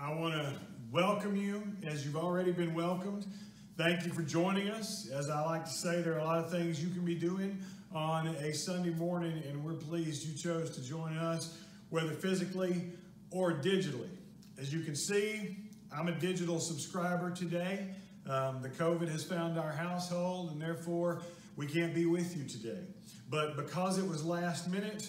I want to welcome you as you've already been welcomed. Thank you for joining us. As I like to say, there are a lot of things you can be doing on a Sunday morning, and we're pleased you chose to join us, whether physically or digitally. As you can see, I'm a digital subscriber today. Um, the COVID has found our household, and therefore we can't be with you today. But because it was last minute,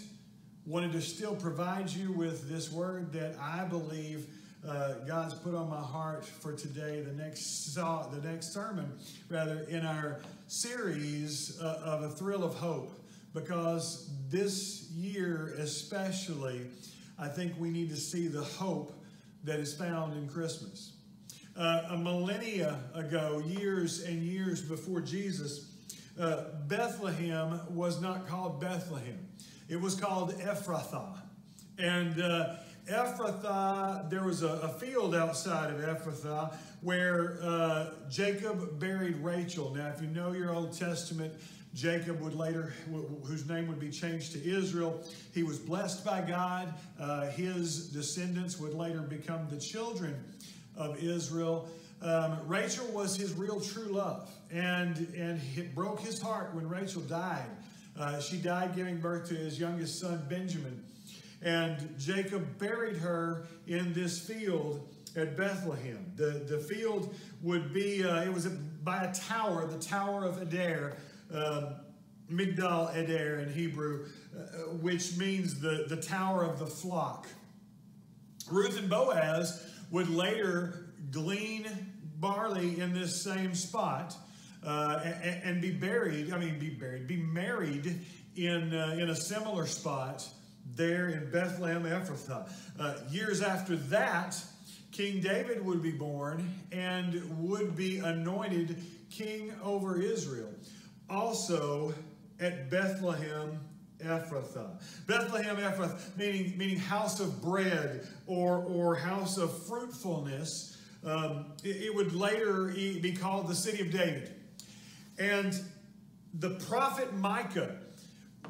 wanted to still provide you with this word that I believe uh, God's put on my heart for today, the next the next sermon, rather in our series uh, of a thrill of hope, because this year especially, I think we need to see the hope that is found in Christmas. Uh, a millennia ago, years and years before Jesus, uh, Bethlehem was not called Bethlehem. It was called Ephrathah. And uh, Ephrathah, there was a, a, field outside of Ephrathah where uh, Jacob buried Rachel. Now, if you know your Old Testament, Jacob would later, whose name would be changed to Israel, he was blessed by God. Uh, his descendants would later become the children of Israel. Um, Rachel was his real true love, and, and it broke his heart when Rachel died. Uh, she died giving birth to his youngest son, Benjamin. And Jacob buried her in this field at Bethlehem. The, the field would be, uh, it was by a tower, the Tower of Edar, uh, Migdal Eder in Hebrew, uh, which means the, the tower of the flock. Ruth and Boaz would later glean barley in this same spot uh, and, and, be buried, I mean, be buried, be married in, uh, in a similar spot there in Bethlehem, Ephrathah. Uh, years after that, King David would be born and would be anointed king over Israel. Also at Bethlehem, Ephrathah. Bethlehem Ephrathah, meaning, meaning house of bread or, or house of fruitfulness. Um, it, it would later be called the city of David. And the prophet Micah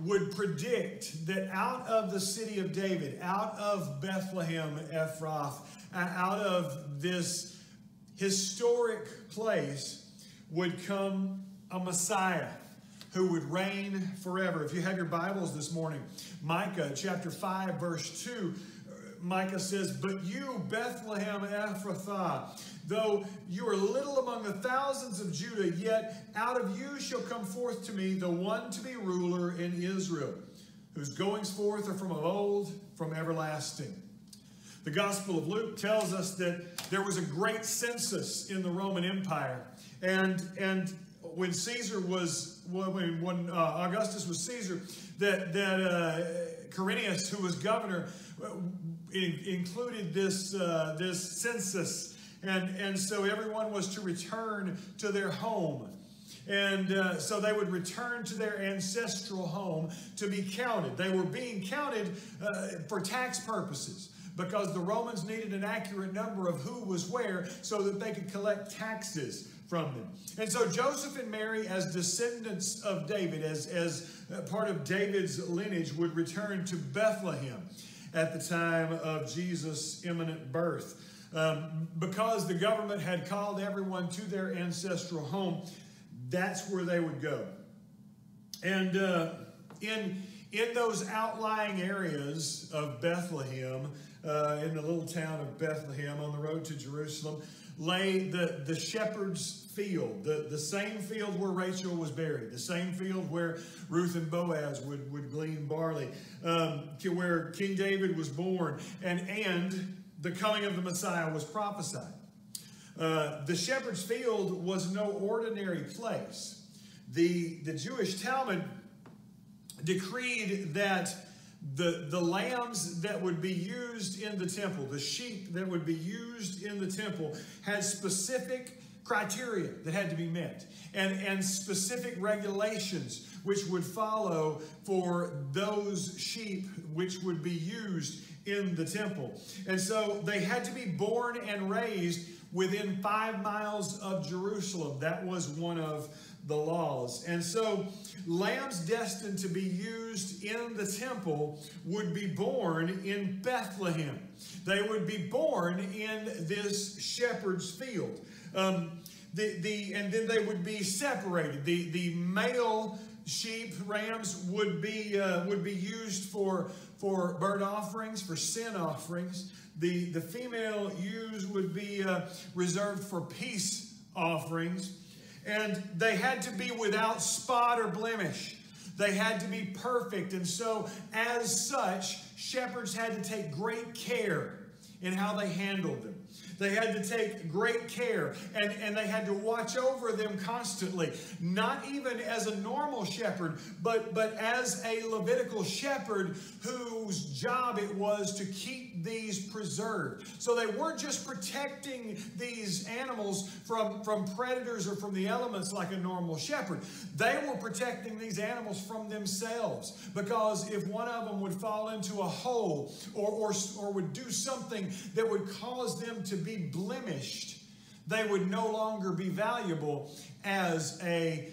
would predict that out of the city of David, out of Bethlehem Ephrath, out of this historic place would come a Messiah who would reign forever. If you have your Bibles this morning, Micah chapter 5, verse 2, Micah says, But you, Bethlehem Ephrathah, Though you are little among the thousands of Judah, yet out of you shall come forth to me the one to be ruler in Israel, whose goings forth are from of old, from everlasting. The Gospel of Luke tells us that there was a great census in the Roman Empire, and and when Caesar was when when uh, Augustus was Caesar, that that uh, Quirinius, who was governor, uh, included this uh, this census and, and so everyone was to return to their home. And uh, so they would return to their ancestral home to be counted. They were being counted uh, for tax purposes because the Romans needed an accurate number of who was where so that they could collect taxes from them. And so Joseph and Mary, as descendants of David, as, as part of David's lineage, would return to Bethlehem at the time of Jesus' imminent birth. Um, because the government had called everyone to their ancestral home, that's where they would go. And uh, in, in those outlying areas of Bethlehem, uh, in the little town of Bethlehem on the road to Jerusalem, lay the, the shepherd's field, the, the same field where Rachel was buried, the same field where Ruth and Boaz would, would glean barley, um, where King David was born, and, and the coming of the Messiah was prophesied. Uh, the shepherd's field was no ordinary place. The, the Jewish Talmud decreed that the, the lambs that would be used in the temple, the sheep that would be used in the temple, had specific criteria that had to be met and, and specific regulations which would follow for those sheep which would be used in the temple. And so they had to be born and raised within five miles of Jerusalem. That was one of the laws. And so lambs destined to be used in the temple would be born in Bethlehem. They would be born in this shepherd's field. Um, the, the, and then they would be separated. The, the male sheep, rams would be, uh, would be used for, for burnt offerings, for sin offerings. The, the female ewes would be uh, reserved for peace offerings. And they had to be without spot or blemish. They had to be perfect. And so, as such, shepherds had to take great care in how they handled them. They had to take great care and, and they had to watch over them constantly. Not even as a normal shepherd, but, but as a Levitical shepherd whose job it was to keep these preserved. So they weren't just protecting these animals from, from predators or from the elements like a normal shepherd. They were protecting these animals from themselves because if one of them would fall into a hole or, or, or would do something that would cause them to be be blemished, they would no longer be valuable as a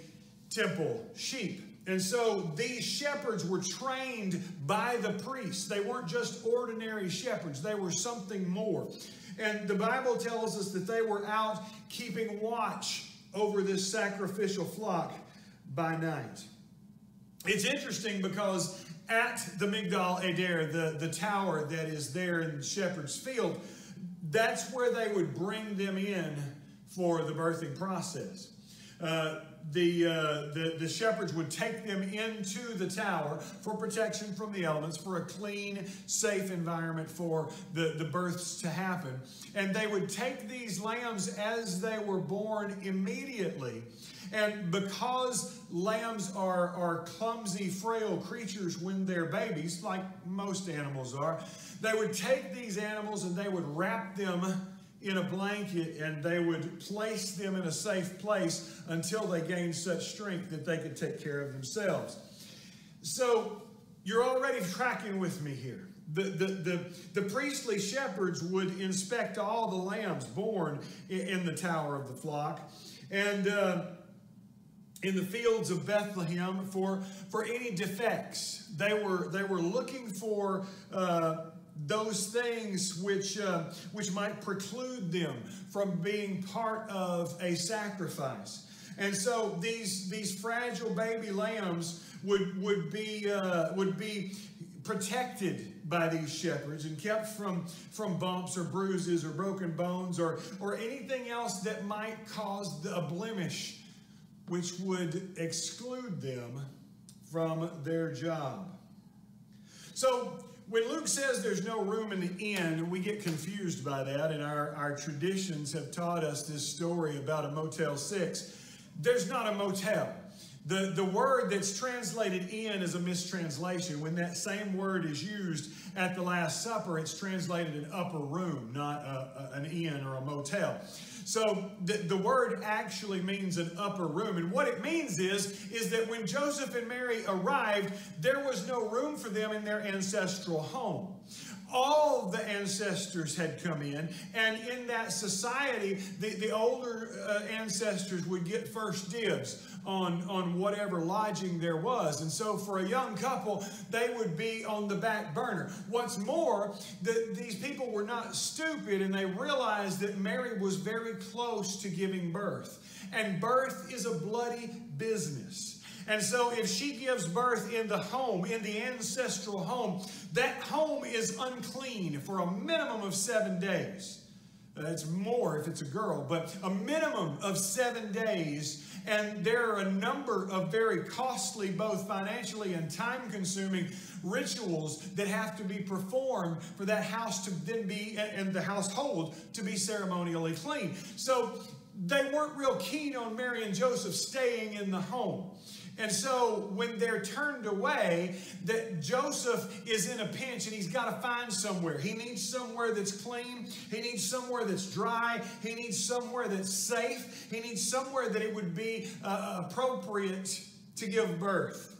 temple sheep. And so these shepherds were trained by the priests. They weren't just ordinary shepherds, they were something more. And the Bible tells us that they were out keeping watch over this sacrificial flock by night. It's interesting because at the Migdal Eder, the, the tower that is there in Shepherd's Field, that's where they would bring them in for the birthing process. Uh, the, uh, the, the shepherds would take them into the tower for protection from the elements, for a clean, safe environment for the, the births to happen. And they would take these lambs as they were born immediately. And because lambs are, are clumsy, frail creatures when they're babies, like most animals are, they would take these animals and they would wrap them in a blanket and they would place them in a safe place until they gained such strength that they could take care of themselves. So you're already tracking with me here. The, the, the, the, priestly shepherds would inspect all the lambs born in, the tower of the flock. And uh, in the fields of Bethlehem for, for any defects. They were, they were looking for uh, those things which, uh, which might preclude them from being part of a sacrifice. And so these, these fragile baby lambs would, would, be, uh, would be protected by these shepherds and kept from, from bumps or bruises or broken bones or, or anything else that might cause a blemish which would exclude them from their job. So when Luke says there's no room in the inn, we get confused by that, and our, our traditions have taught us this story about a Motel 6. There's not a motel. The, the word that's translated in is a mistranslation. When that same word is used at the Last Supper, it's translated an upper room, not a, a, an inn or a motel. So the, the word actually means an upper room. And what it means is, is that when Joseph and Mary arrived, there was no room for them in their ancestral home all the ancestors had come in, and in that society, the, the older uh, ancestors would get first dibs on, on whatever lodging there was. And so for a young couple, they would be on the back burner. What's more, the, these people were not stupid and they realized that Mary was very close to giving birth. And birth is a bloody business. And so, if she gives birth in the home, in the ancestral home, that home is unclean for a minimum of seven days. It's more if it's a girl, but a minimum of seven days and there are a number of very costly, both financially and time consuming rituals that have to be performed for that house to then be, and the household to be ceremonially clean. So they weren't real keen on Mary and Joseph staying in the home. And so when they're turned away, that Joseph is in a pinch and he's got to find somewhere. He needs somewhere that's clean. He needs somewhere that's dry. He needs somewhere that's safe. He needs somewhere that it would be uh, appropriate to give birth.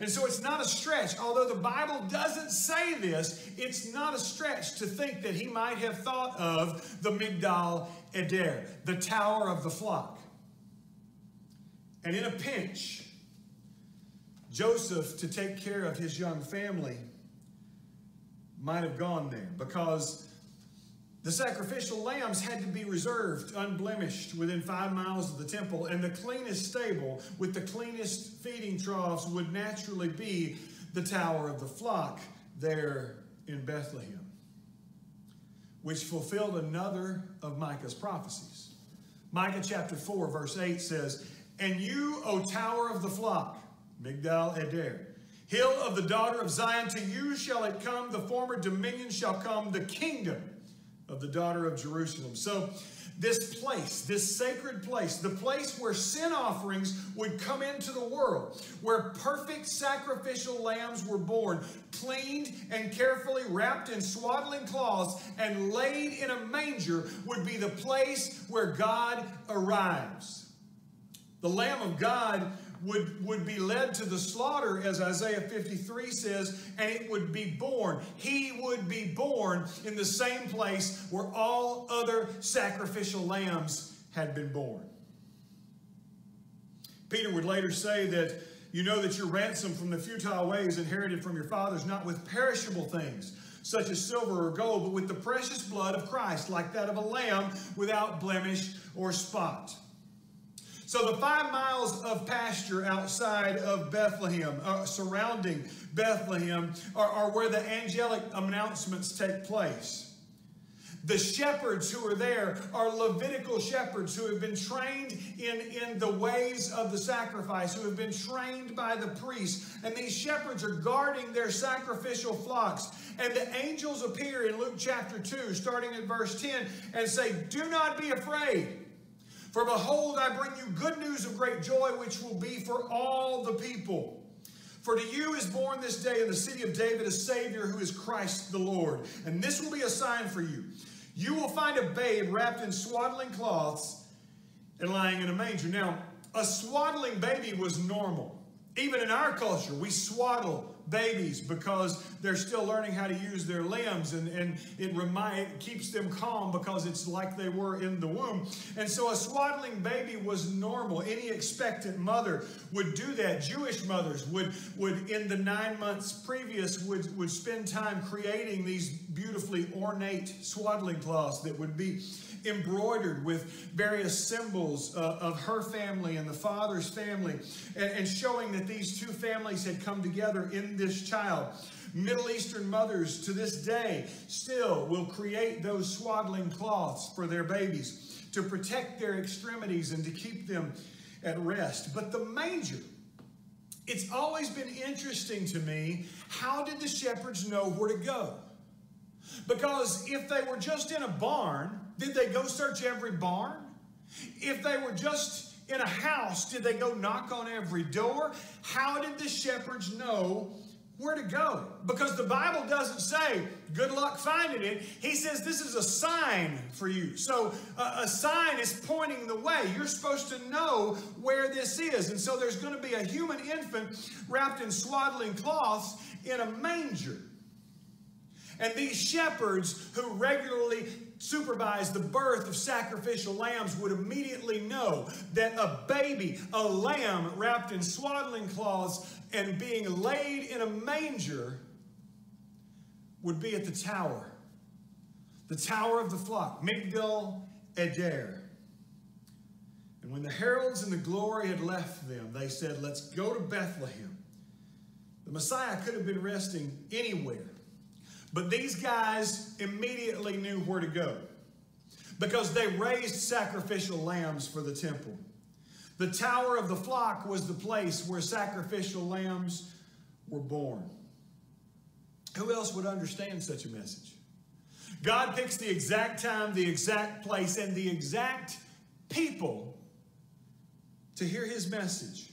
And so it's not a stretch, although the Bible doesn't say this, it's not a stretch to think that he might have thought of the Migdal Eder, the tower of the flock. And in a pinch, Joseph, to take care of his young family, might have gone there because the sacrificial lambs had to be reserved, unblemished, within five miles of the temple, and the cleanest stable with the cleanest feeding troughs would naturally be the tower of the flock there in Bethlehem, which fulfilled another of Micah's prophecies. Micah chapter 4, verse 8 says, And you, O tower of the flock, Migdal Eder, hill of the daughter of Zion, to you shall it come, the former dominion shall come, the kingdom of the daughter of Jerusalem. So, this place, this sacred place, the place where sin offerings would come into the world, where perfect sacrificial lambs were born, cleaned and carefully wrapped in swaddling cloths and laid in a manger, would be the place where God arrives. The Lamb of God would, would be led to the slaughter, as Isaiah 53 says, and it would be born. He would be born in the same place where all other sacrificial lambs had been born. Peter would later say that you know that your ransom from the futile ways inherited from your fathers, not with perishable things, such as silver or gold, but with the precious blood of Christ, like that of a lamb without blemish or spot. So the five miles of pasture outside of Bethlehem, uh, surrounding Bethlehem, are, are where the angelic announcements take place. The shepherds who are there are Levitical shepherds who have been trained in, in the ways of the sacrifice, who have been trained by the priests. And these shepherds are guarding their sacrificial flocks. And the angels appear in Luke chapter 2, starting at verse 10, and say, Do not be afraid. For behold, I bring you good news of great joy, which will be for all the people. For to you is born this day in the city of David a Savior who is Christ the Lord. And this will be a sign for you. You will find a babe wrapped in swaddling cloths and lying in a manger. Now, a swaddling baby was normal. Even in our culture, we swaddle babies because they're still learning how to use their limbs and, and it, remind, it keeps them calm because it's like they were in the womb. And so a swaddling baby was normal. Any expectant mother would do that. Jewish mothers would, would in the nine months previous, would, would spend time creating these beautifully ornate swaddling cloths that would be embroidered with various symbols uh, of her family and the father's family, and, and showing that these two families had come together this child. Middle Eastern mothers to this day still will create those swaddling cloths for their babies to protect their extremities and to keep them at rest. But the manger, it's always been interesting to me how did the shepherds know where to go? Because if they were just in a barn, did they go search every barn? If they were just in a house, did they go knock on every door? How did the shepherds know where to go? Because the Bible doesn't say, good luck finding it. He says this is a sign for you. So uh, a sign is pointing the way. You're supposed to know where this is. And so there's going to be a human infant wrapped in swaddling cloths in a manger. And these shepherds who regularly supervise the birth of sacrificial lambs would immediately know that a baby, a lamb wrapped in swaddling cloths and being laid in a manger would be at the tower, the tower of the flock, Migdal Eder. And when the heralds and the glory had left them, they said, Let's go to Bethlehem. The Messiah could have been resting anywhere but these guys immediately knew where to go because they raised sacrificial lambs for the temple. The Tower of the Flock was the place where sacrificial lambs were born. Who else would understand such a message? God picks the exact time, the exact place, and the exact people to hear his message.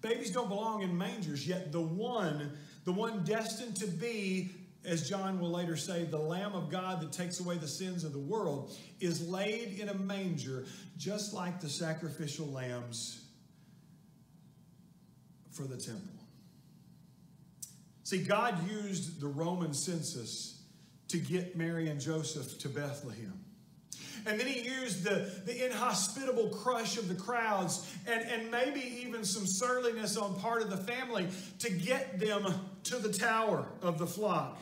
Babies don't belong in mangers, yet the one, the one destined to be as John will later say, the Lamb of God that takes away the sins of the world is laid in a manger, just like the sacrificial lambs for the temple. See, God used the Roman census to get Mary and Joseph to Bethlehem. And then he used the, the inhospitable crush of the crowds and, and maybe even some surliness on part of the family to get them to the tower of the flock.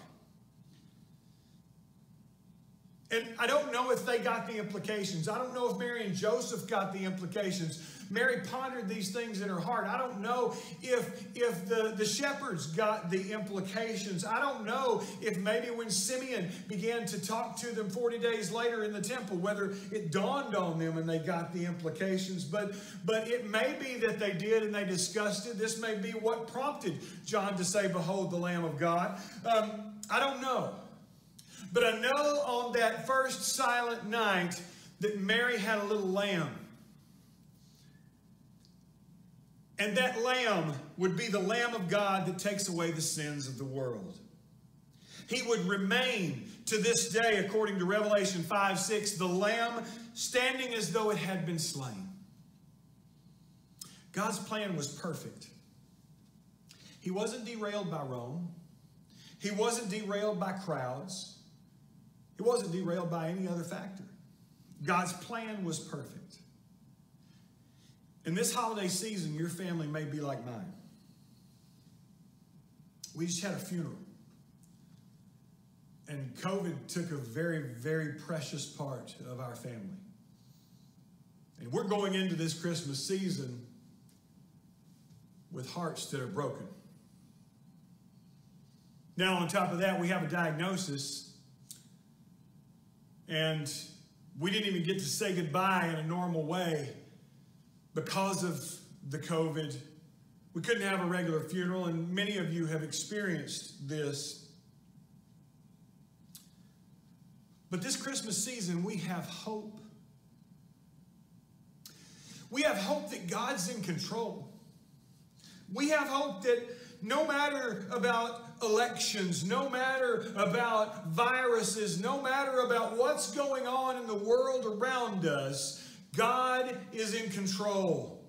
And I don't know if they got the implications. I don't know if Mary and Joseph got the implications. Mary pondered these things in her heart. I don't know if, if the, the shepherds got the implications. I don't know if maybe when Simeon began to talk to them 40 days later in the temple, whether it dawned on them and they got the implications. But, but it may be that they did and they discussed it. This may be what prompted John to say, Behold the Lamb of God. Um, I don't know. But I know on that first silent night that Mary had a little lamb. And that lamb would be the Lamb of God that takes away the sins of the world. He would remain to this day, according to Revelation 5 6, the lamb standing as though it had been slain. God's plan was perfect. He wasn't derailed by Rome, he wasn't derailed by crowds. It wasn't derailed by any other factor. God's plan was perfect. In this holiday season, your family may be like mine. We just had a funeral. And COVID took a very, very precious part of our family. And we're going into this Christmas season with hearts that are broken. Now, on top of that, we have a diagnosis and we didn't even get to say goodbye in a normal way because of the COVID. We couldn't have a regular funeral, and many of you have experienced this. But this Christmas season, we have hope. We have hope that God's in control. We have hope that no matter about elections, no matter about viruses, no matter about what's going on in the world around us, God is in control.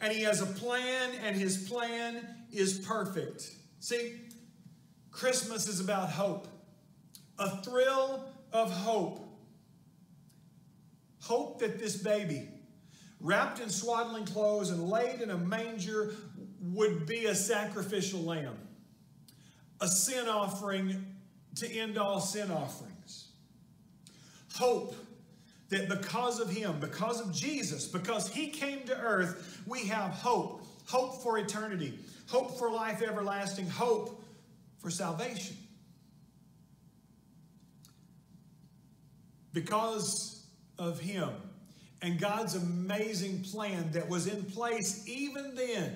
And He has a plan, and His plan is perfect. See, Christmas is about hope, a thrill of hope. Hope that this baby, wrapped in swaddling clothes and laid in a manger, would be a sacrificial lamb a sin offering to end all sin offerings. Hope that because of Him, because of Jesus, because He came to earth, we have hope. Hope for eternity, hope for life everlasting, hope for salvation. Because of Him and God's amazing plan that was in place even then,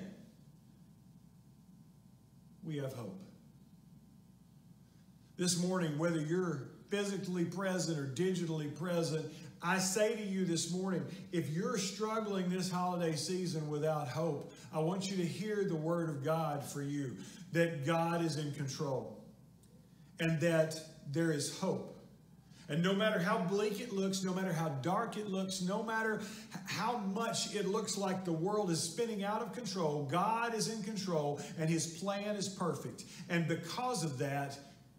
we have hope this morning, whether you're physically present or digitally present, I say to you this morning, if you're struggling this holiday season without hope, I want you to hear the word of God for you that God is in control and that there is hope. And no matter how bleak it looks, no matter how dark it looks, no matter how much it looks like the world is spinning out of control, God is in control and his plan is perfect. And because of that,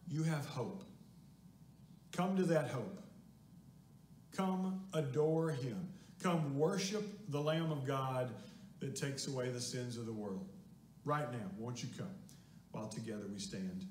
you have hope. Come to that hope. Come adore him. Come worship the Lamb of God that takes away the sins of the world. Right now, won't you come while together we stand?